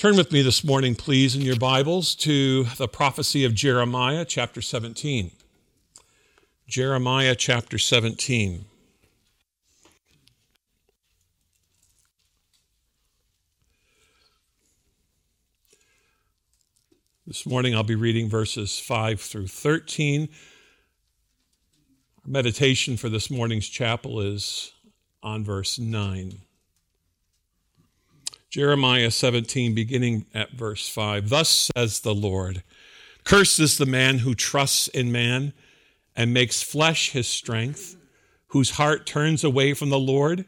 Turn with me this morning, please, in your Bibles to the prophecy of Jeremiah, chapter 17. Jeremiah, chapter 17. This morning I'll be reading verses 5 through 13. Our meditation for this morning's chapel is on verse 9. Jeremiah 17, beginning at verse 5. Thus says the Lord Cursed is the man who trusts in man and makes flesh his strength, whose heart turns away from the Lord.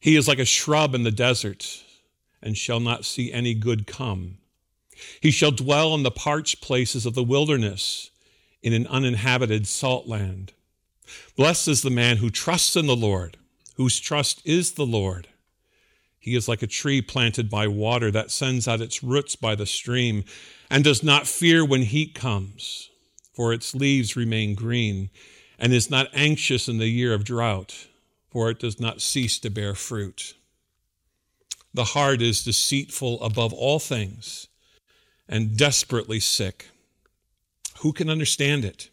He is like a shrub in the desert and shall not see any good come. He shall dwell in the parched places of the wilderness, in an uninhabited salt land. Blessed is the man who trusts in the Lord, whose trust is the Lord. He is like a tree planted by water that sends out its roots by the stream and does not fear when heat comes, for its leaves remain green, and is not anxious in the year of drought, for it does not cease to bear fruit. The heart is deceitful above all things and desperately sick. Who can understand it?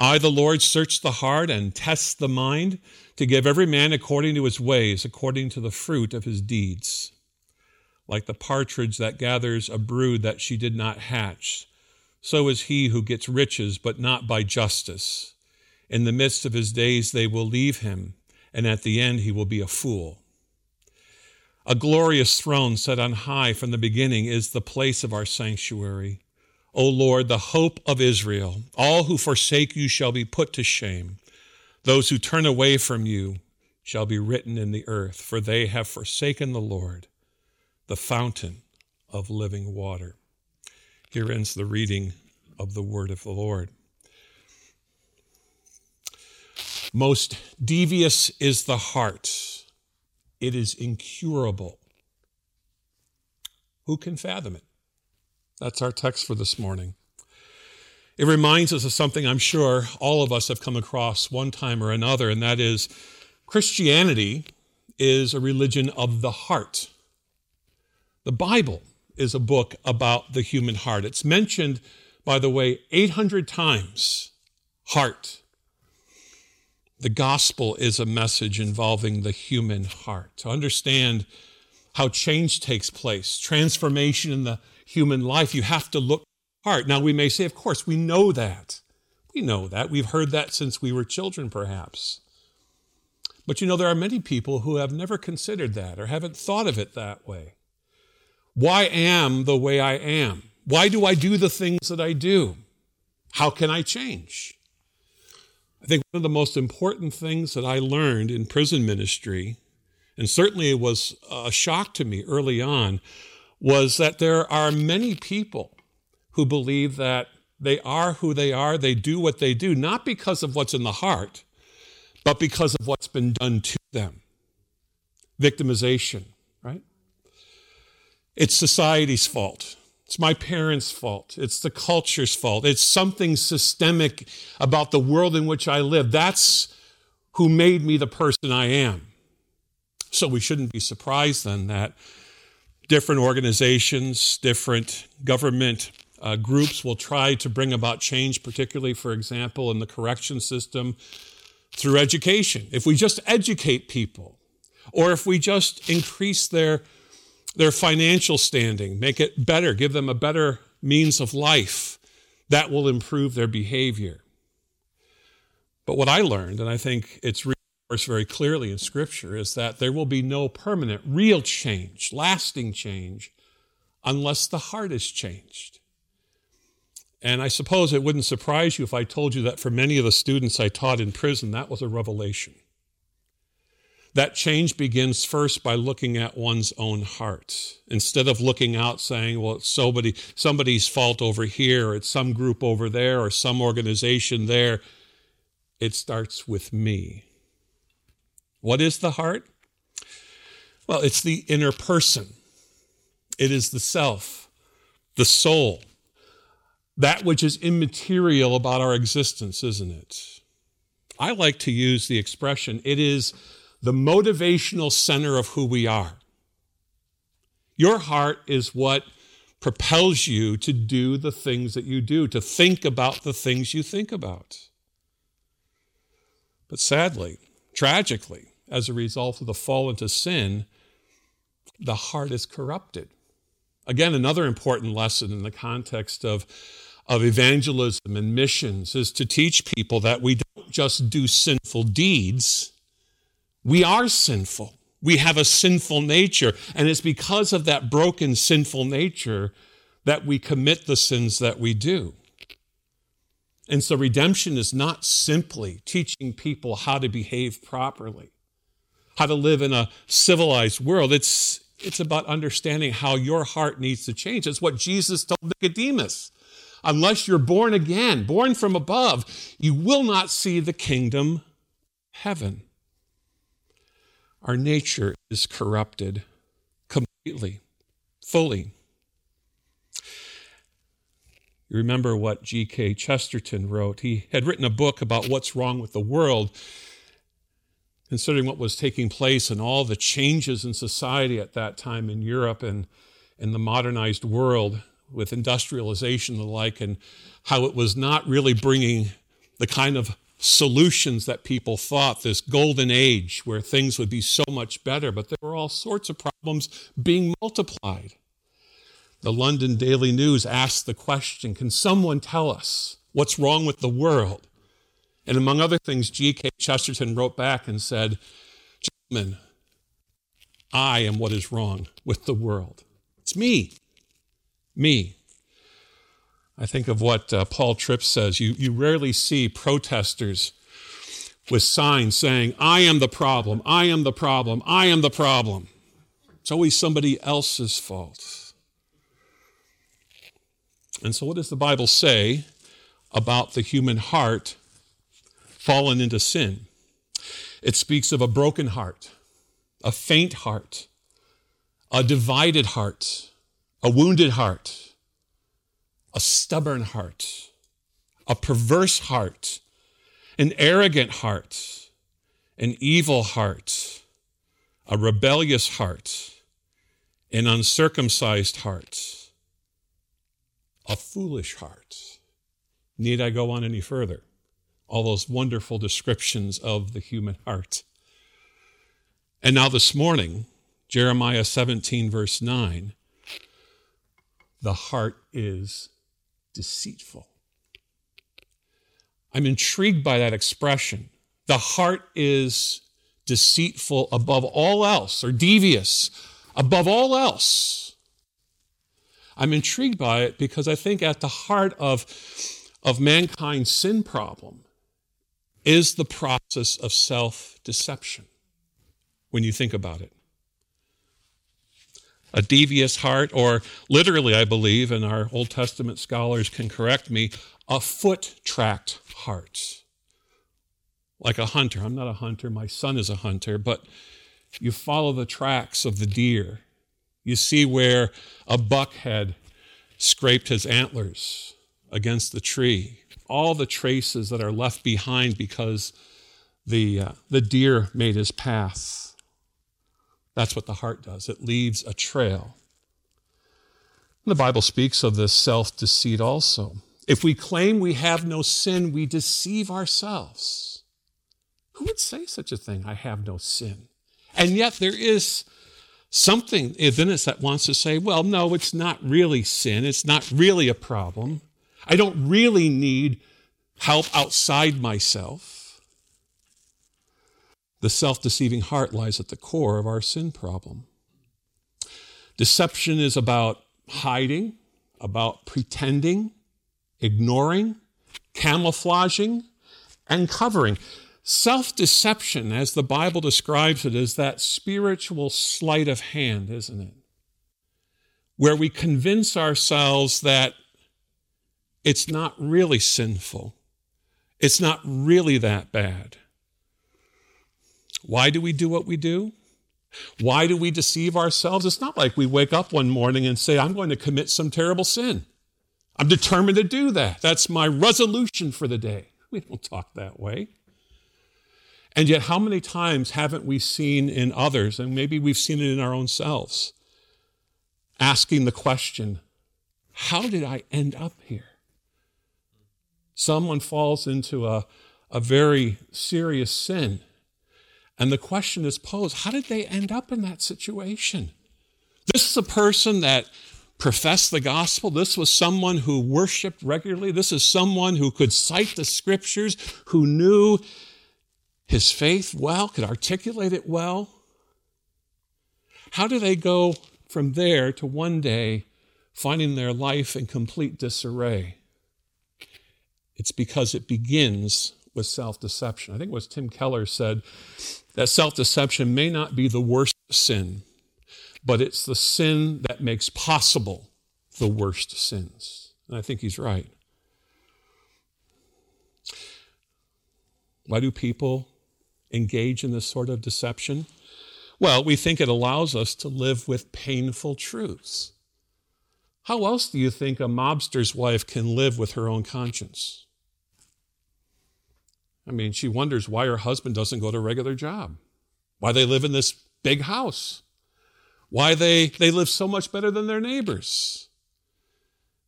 I, the Lord, search the heart and test the mind to give every man according to his ways, according to the fruit of his deeds. Like the partridge that gathers a brood that she did not hatch, so is he who gets riches, but not by justice. In the midst of his days they will leave him, and at the end he will be a fool. A glorious throne set on high from the beginning is the place of our sanctuary. O Lord, the hope of Israel, all who forsake you shall be put to shame. Those who turn away from you shall be written in the earth, for they have forsaken the Lord, the fountain of living water. Here ends the reading of the word of the Lord. Most devious is the heart it is incurable. Who can fathom it? That's our text for this morning. It reminds us of something I'm sure all of us have come across one time or another, and that is Christianity is a religion of the heart. The Bible is a book about the human heart. It's mentioned, by the way, 800 times heart. The gospel is a message involving the human heart. To understand how change takes place, transformation in the human life, you have to look heart. Now we may say, of course, we know that. We know that. We've heard that since we were children, perhaps. But you know, there are many people who have never considered that or haven't thought of it that way. Why am the way I am? Why do I do the things that I do? How can I change? I think one of the most important things that I learned in prison ministry, and certainly it was a shock to me early on, was that there are many people who believe that they are who they are, they do what they do, not because of what's in the heart, but because of what's been done to them. Victimization, right? It's society's fault. It's my parents' fault. It's the culture's fault. It's something systemic about the world in which I live. That's who made me the person I am. So we shouldn't be surprised then that different organizations, different government uh, groups will try to bring about change, particularly, for example, in the correction system through education. If we just educate people, or if we just increase their their financial standing, make it better, give them a better means of life. That will improve their behavior. But what I learned, and I think it's reinforced very clearly in Scripture, is that there will be no permanent, real change, lasting change, unless the heart is changed. And I suppose it wouldn't surprise you if I told you that for many of the students I taught in prison, that was a revelation. That change begins first by looking at one's own heart. Instead of looking out saying, well, it's somebody, somebody's fault over here, or it's some group over there, or some organization there, it starts with me. What is the heart? Well, it's the inner person, it is the self, the soul, that which is immaterial about our existence, isn't it? I like to use the expression, it is the motivational center of who we are. Your heart is what propels you to do the things that you do, to think about the things you think about. But sadly, tragically, as a result of the fall into sin, the heart is corrupted. Again, another important lesson in the context of, of evangelism and missions is to teach people that we don't just do sinful deeds, we are sinful. We have a sinful nature. And it's because of that broken, sinful nature that we commit the sins that we do. And so redemption is not simply teaching people how to behave properly, how to live in a civilized world. It's, it's about understanding how your heart needs to change. It's what Jesus told Nicodemus. Unless you're born again, born from above, you will not see the kingdom heaven. Our nature is corrupted completely, fully. You remember what G.K. Chesterton wrote? He had written a book about what's wrong with the world, considering what was taking place and all the changes in society at that time in Europe and in the modernized world with industrialization and the like, and how it was not really bringing the kind of solutions that people thought, this golden age where things would be so much better, but there were all sorts of problems being multiplied. The London Daily News asked the question Can someone tell us what's wrong with the world? And among other things, G.K. Chesterton wrote back and said, Gentlemen, I am what is wrong with the world. It's me. Me. I think of what uh, Paul Tripp says. You, you rarely see protesters with signs saying, I am the problem, I am the problem, I am the problem. It's always somebody else's fault. And so, what does the Bible say about the human heart fallen into sin? It speaks of a broken heart, a faint heart, a divided heart, a wounded heart a stubborn heart, a perverse heart, an arrogant heart, an evil heart, a rebellious heart, an uncircumcised heart, a foolish heart. Need I go on any further? All those wonderful descriptions of the human heart. And now, this morning, Jeremiah 17, verse 9 the heart is deceitful. I'm intrigued by that expression. The heart is deceitful above all else, or devious above all else. I'm intrigued by it because I think at the heart of, of mankind's sin problem is the process of self deception when you think about it a devious heart, or literally, I believe, and our Old Testament scholars can correct me, a foot tracked heart. Like a hunter. I'm not a hunter, my son is a hunter, but you follow the tracks of the deer. You see where a buck had scraped his antlers against the tree. All the traces that are left behind because the, uh, the deer made his path. That's what the heart does, it leaves a trail. The Bible speaks of this self deceit also. If we claim we have no sin, we deceive ourselves. Who would say such a thing? I have no sin. And yet there is something eh, within us that wants to say, well, no, it's not really sin. It's not really a problem. I don't really need help outside myself. The self deceiving heart lies at the core of our sin problem. Deception is about hiding, about pretending, ignoring, camouflaging, and covering. Self deception, as the Bible describes it, is that spiritual sleight of hand, isn't it? Where we convince ourselves that it's not really sinful, it's not really that bad. Why do we do what we do? Why do we deceive ourselves? It's not like we wake up one morning and say, I'm going to commit some terrible sin. I'm determined to do that. That's my resolution for the day. We don't talk that way. And yet, how many times haven't we seen in others, and maybe we've seen it in our own selves, asking the question, How did I end up here? Someone falls into a, a very serious sin. And the question is posed how did they end up in that situation? This is a person that professed the gospel. This was someone who worshiped regularly. This is someone who could cite the scriptures, who knew his faith well, could articulate it well. How do they go from there to one day finding their life in complete disarray? It's because it begins with self deception. I think it was Tim Keller said that self deception may not be the worst sin, but it's the sin that makes possible the worst sins. And I think he's right. Why do people engage in this sort of deception? Well, we think it allows us to live with painful truths. How else do you think a mobster's wife can live with her own conscience? I mean, she wonders why her husband doesn't go to a regular job, why they live in this big house, why they, they live so much better than their neighbors.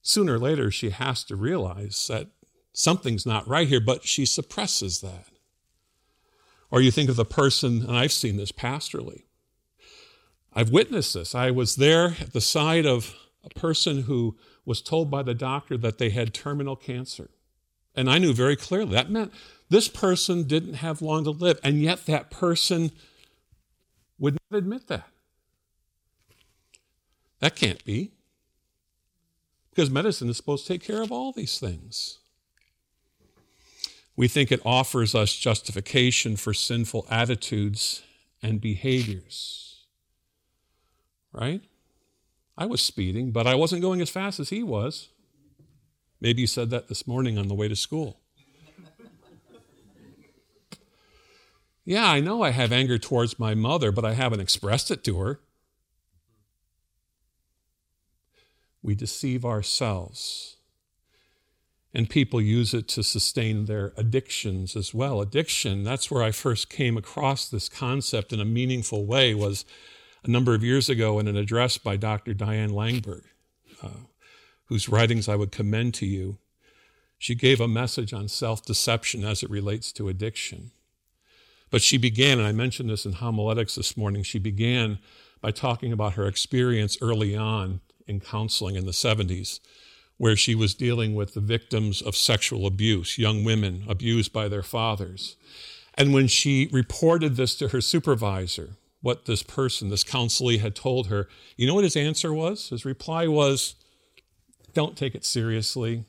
Sooner or later, she has to realize that something's not right here, but she suppresses that. Or you think of the person, and I've seen this pastorally. I've witnessed this. I was there at the side of a person who was told by the doctor that they had terminal cancer. And I knew very clearly that meant this person didn't have long to live, and yet that person would not admit that. That can't be. Because medicine is supposed to take care of all these things. We think it offers us justification for sinful attitudes and behaviors. Right? I was speeding, but I wasn't going as fast as he was. Maybe you said that this morning on the way to school. Yeah, I know I have anger towards my mother, but I haven't expressed it to her. We deceive ourselves. And people use it to sustain their addictions as well. Addiction, that's where I first came across this concept in a meaningful way, was a number of years ago in an address by Dr. Diane Langberg, uh, whose writings I would commend to you. She gave a message on self deception as it relates to addiction. But she began, and I mentioned this in homiletics this morning, she began by talking about her experience early on in counseling in the 70s, where she was dealing with the victims of sexual abuse, young women abused by their fathers. And when she reported this to her supervisor, what this person, this counselee, had told her, you know what his answer was? His reply was, don't take it seriously.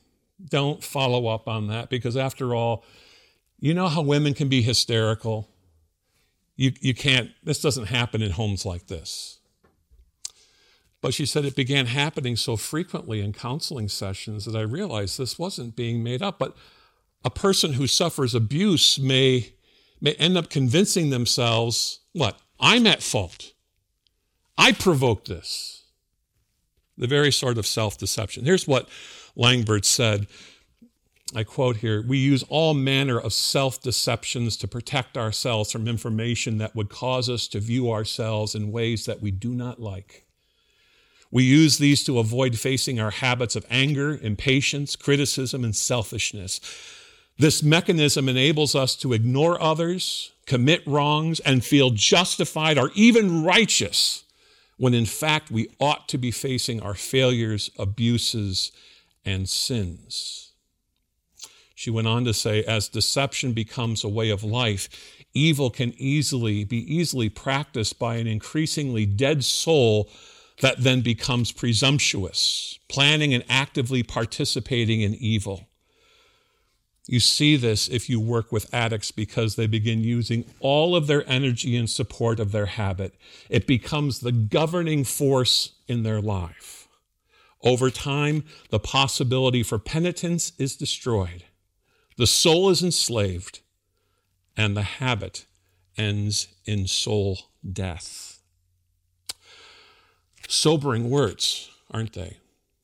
Don't follow up on that because, after all, you know how women can be hysterical. You, you can't, this doesn't happen in homes like this. But she said it began happening so frequently in counseling sessions that I realized this wasn't being made up. But a person who suffers abuse may, may end up convincing themselves what? I'm at fault. I provoked this. The very sort of self deception. Here's what Langberg said I quote here We use all manner of self deceptions to protect ourselves from information that would cause us to view ourselves in ways that we do not like. We use these to avoid facing our habits of anger, impatience, criticism, and selfishness. This mechanism enables us to ignore others, commit wrongs, and feel justified or even righteous when in fact we ought to be facing our failures, abuses, and sins. She went on to say, as deception becomes a way of life, evil can easily be easily practiced by an increasingly dead soul that then becomes presumptuous, planning and actively participating in evil. You see this if you work with addicts because they begin using all of their energy in support of their habit. It becomes the governing force in their life. Over time, the possibility for penitence is destroyed. The soul is enslaved, and the habit ends in soul death. Sobering words, aren't they?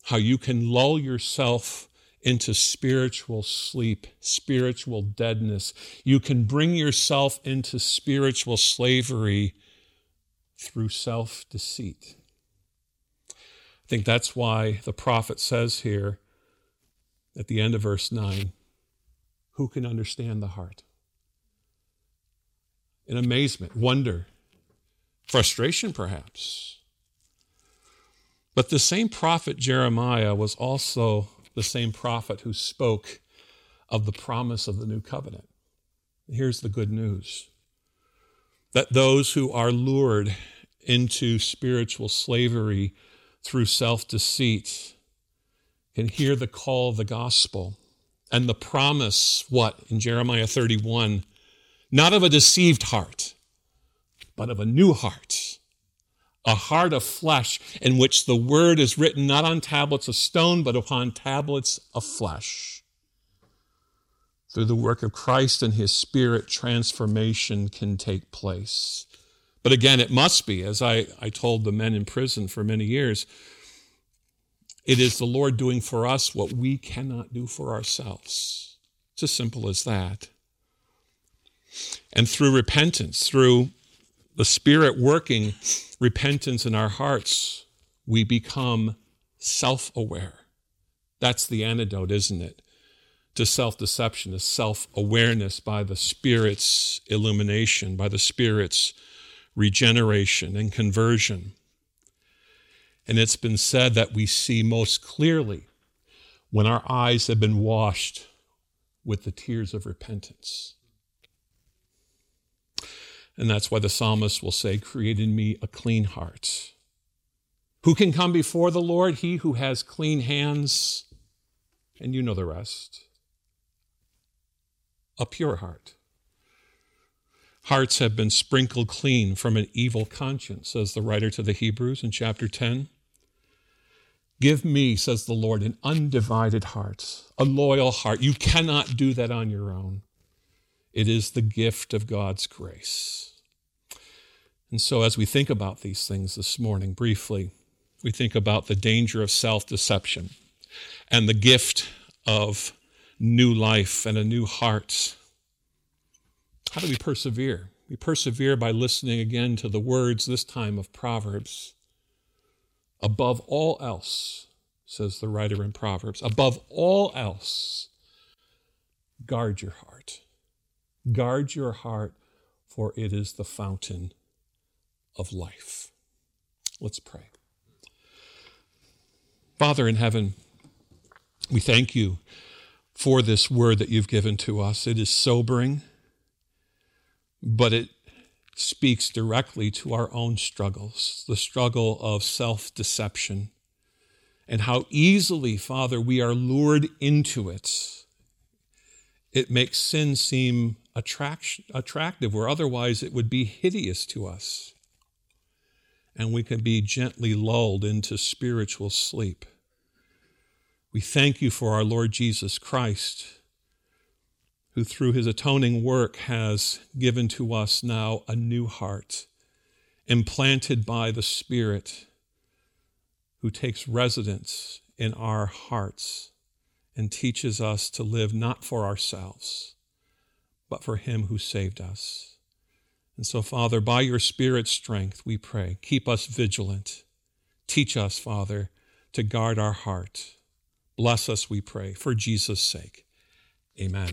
How you can lull yourself into spiritual sleep, spiritual deadness. You can bring yourself into spiritual slavery through self deceit. I think that's why the prophet says here at the end of verse 9 who can understand the heart? In amazement, wonder, frustration perhaps. But the same prophet Jeremiah was also the same prophet who spoke of the promise of the new covenant. Here's the good news that those who are lured into spiritual slavery through self deceit can hear the call of the gospel and the promise, what, in Jeremiah 31, not of a deceived heart, but of a new heart, a heart of flesh in which the word is written not on tablets of stone, but upon tablets of flesh. Through the work of Christ and his spirit, transformation can take place. But again, it must be, as I, I told the men in prison for many years, it is the Lord doing for us what we cannot do for ourselves. It's as simple as that. And through repentance, through the Spirit working repentance in our hearts, we become self aware. That's the antidote, isn't it? To self deception, is self awareness by the Spirit's illumination, by the Spirit's regeneration and conversion. And it's been said that we see most clearly when our eyes have been washed with the tears of repentance. And that's why the psalmist will say, Create in me a clean heart. Who can come before the Lord? He who has clean hands, and you know the rest. A pure heart. Hearts have been sprinkled clean from an evil conscience, says the writer to the Hebrews in chapter 10. Give me, says the Lord, an undivided heart, a loyal heart. You cannot do that on your own. It is the gift of God's grace. And so, as we think about these things this morning, briefly, we think about the danger of self deception and the gift of new life and a new heart. How do we persevere? We persevere by listening again to the words, this time of Proverbs. Above all else, says the writer in Proverbs, above all else, guard your heart. Guard your heart, for it is the fountain of life. Let's pray. Father in heaven, we thank you for this word that you've given to us. It is sobering, but it speaks directly to our own struggles, the struggle of self deception, and how easily, Father, we are lured into it. It makes sin seem attract- attractive, where otherwise it would be hideous to us. And we can be gently lulled into spiritual sleep. We thank you for our Lord Jesus Christ who through his atoning work has given to us now a new heart, implanted by the Spirit, who takes residence in our hearts and teaches us to live not for ourselves, but for him who saved us. And so, Father, by your Spirit's strength, we pray, keep us vigilant. Teach us, Father, to guard our heart. Bless us, we pray, for Jesus' sake. Amen.